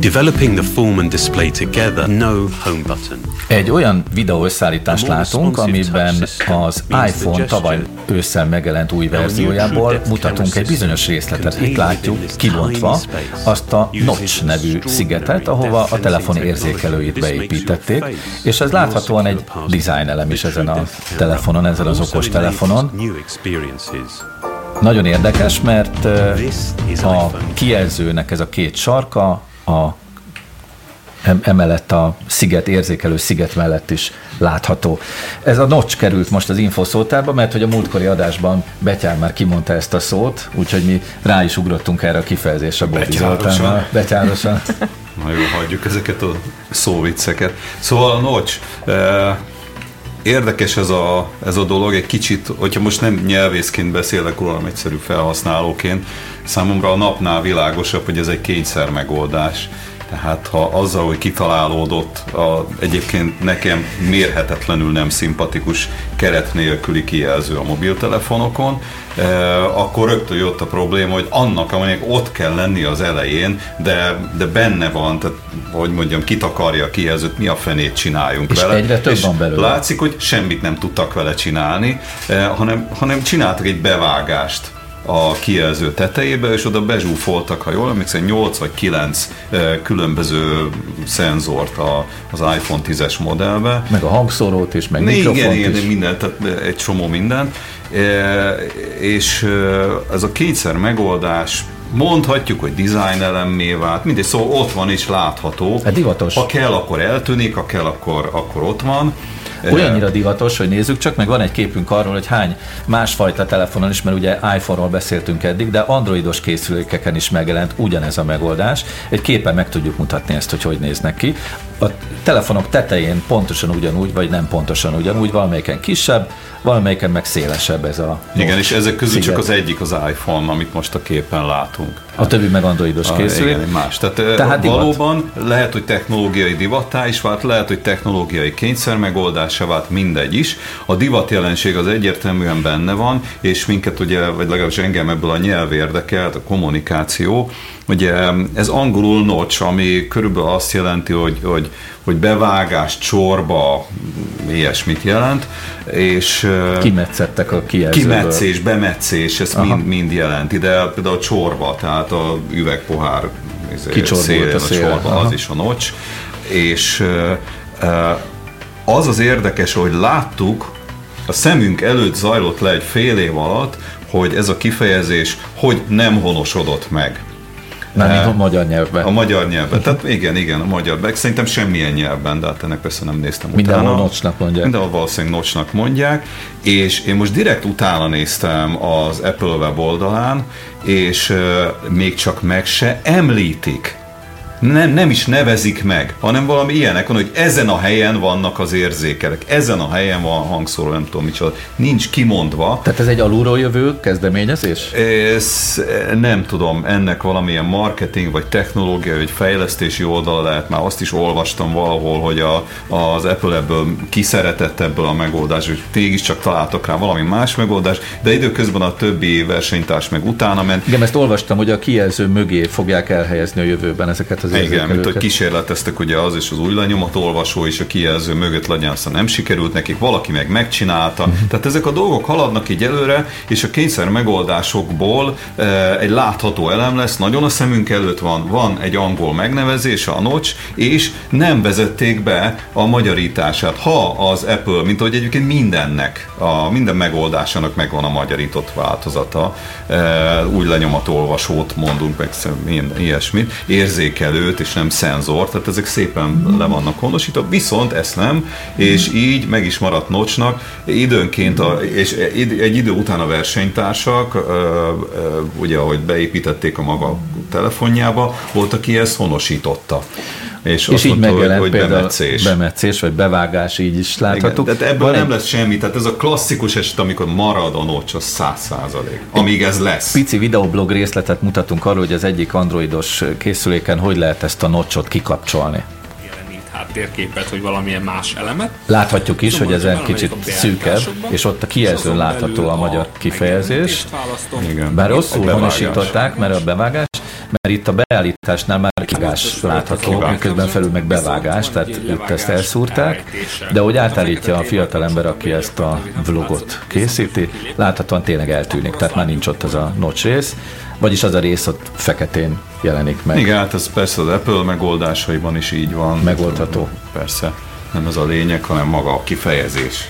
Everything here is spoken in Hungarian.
Developing the form and display together, no home button. Egy olyan videó összeállítást látunk, amiben az iPhone tavaly ősszel megjelent új verziójából mutatunk egy bizonyos részletet. Itt látjuk kibontva azt a Notch nevű szigetet, ahova a telefon érzékelőit beépítették, és ez láthatóan egy design elem is ezen a telefonon, ezen az okos telefonon. Nagyon érdekes, mert a kijelzőnek ez a két sarka, a emellett a sziget, érzékelő sziget mellett is látható. Ez a notch került most az infoszótárba, mert hogy a múltkori adásban Betyár már kimondta ezt a szót, úgyhogy mi rá is ugrottunk erre a kifejezésre Bobby Zoltánnal. Betyárosan. Na jó, hagyjuk ezeket a szóvicceket. Szóval a notch, eh, Érdekes ez a, ez a dolog, egy kicsit, hogyha most nem nyelvészként beszélek róla, hanem egyszerű felhasználóként, számomra a napnál világosabb, hogy ez egy kényszer megoldás. Tehát ha azzal, hogy kitalálódott a, egyébként nekem mérhetetlenül nem szimpatikus keret nélküli kijelző a mobiltelefonokon, eh, akkor rögtön jött a probléma, hogy annak, aminek ott kell lenni az elején, de, de benne van, tehát hogy mondjam, kitakarja a kijelzőt, mi a fenét csináljunk és vele. egyre több és van belőle. Látszik, hogy semmit nem tudtak vele csinálni, eh, hanem, hanem csináltak egy bevágást a kijelző tetejébe, és oda bezsúfoltak, ha jól emlékszem, 8 vagy 9 különböző szenzort az iPhone 10-es modellbe. Meg a hangszórót is, meg igen, mikrofont igen, is. minden, tehát egy csomó minden. És ez a kétszer megoldás mondhatjuk, hogy design elemmé vált, mindegy, szóval ott van és látható. Hát divatos. Ha kell, akkor eltűnik, ha kell, akkor, akkor ott van. Olyannyira divatos, hogy nézzük csak, meg van egy képünk arról, hogy hány másfajta telefonon is, mert ugye iPhone-ról beszéltünk eddig, de androidos készülékeken is megjelent ugyanez a megoldás. Egy képen meg tudjuk mutatni ezt, hogy hogy néznek ki. A telefonok tetején pontosan ugyanúgy, vagy nem pontosan ugyanúgy, valamelyiken kisebb, valamelyiken meg szélesebb ez a Igen, és ezek közül sziget. csak az egyik az iPhone, amit most a képen látunk. A többi meg androidos ah, készülék. Igen, más. Tehát, Tehát valóban divat. lehet, hogy technológiai divattá is vált, lehet, hogy technológiai kényszer megoldásá vált, mindegy is. A divat jelenség az egyértelműen benne van, és minket ugye, vagy legalábbis engem ebből a nyelv érdekelt, a kommunikáció, Ugye ez angolul notch, ami körülbelül azt jelenti, hogy, hogy, hogy bevágás, csorba, ilyesmit jelent, és kimetszettek a kijelzőből. Kimetszés, bemetszés, ez mind, mind jelent. Ide például a csorba, tehát a üvegpohár izé, szélén a, szél. a csorba, az is a notch, és az az érdekes, hogy láttuk, a szemünk előtt zajlott le egy fél év alatt, hogy ez a kifejezés hogy nem honosodott meg. Nem, a magyar nyelvben. A magyar nyelvben. Tehát igen, igen, a magyar. Szerintem semmilyen nyelvben, de hát ennek persze nem néztem Mindenhol utána. nocsnak mondják. Mindenhol valószínűleg nocsnak mondják. És én most direkt utána néztem az Apple weboldalán, és uh, még csak meg se említik nem, nem is nevezik meg, hanem valami ilyenek van, hogy ezen a helyen vannak az érzékelek, ezen a helyen van a hangszóró, nem tudom micsoda. Nincs kimondva. Tehát ez egy alulról jövő kezdeményezés? Ez, nem tudom, ennek valamilyen marketing, vagy technológia, vagy fejlesztési oldal lehet, már azt is olvastam valahol, hogy a, az Apple ebből kiszeretett ebből a megoldás, hogy mégis csak találtak rá valami más megoldás, de időközben a többi versenytárs meg utána ment. Igen, ezt olvastam, hogy a kijelző mögé fogják elhelyezni a jövőben ezeket az igen, mint hogy kísérleteztek ugye az és az új olvasó és a kijelző mögött legyen, aztán nem sikerült nekik, valaki meg megcsinálta. Uh-huh. Tehát ezek a dolgok haladnak így előre, és a kényszer megoldásokból e, egy látható elem lesz, nagyon a szemünk előtt van, van egy angol megnevezése, a notch, és nem vezették be a magyarítását. Ha az Apple, mint hogy egyébként mindennek, a minden megoldásának megvan a magyarított változata, e, új olvasót mondunk meg, ilyesmit, érzékelő érzékelőt, és nem szenzort, tehát ezek szépen le vannak honosítva, viszont ezt nem, és így meg is maradt nocsnak, időnként, a, és egy idő után a versenytársak, ugye, ahogy beépítették a maga telefonjába, volt, aki ezt honosította. És, és így mondta, megjelent hogy, hogy bemetszés. bemetszés, vagy bevágás, így is látható. Igen, tehát ebből Van nem egy... lesz semmi, tehát ez a klasszikus eset, amikor marad a notch, az száz százalék, amíg ez lesz. Pici videoblog részletet mutatunk arról, hogy az egyik androidos készüléken hogy lehet ezt a notchot kikapcsolni. háttérképet, vagy valamilyen más elemet. Láthatjuk is, hogy ez egy kicsit szűkebb, és ott a kijelzőn látható a magyar kifejezés. Igen. Bár rosszul honosították, mert a bevágás, mert itt a beállításnál már kigás látható, miközben felül meg bevágás, tehát itt ezt elszúrták, de hogy átállítja a fiatalember, aki ezt a vlogot készíti, láthatóan tényleg eltűnik, tehát már nincs ott az a notch rész, vagyis az a rész ott feketén jelenik meg. Igen, hát ez persze az Apple megoldásaiban is így van. Megoldható. Persze, nem ez a lényeg, hanem maga a kifejezés.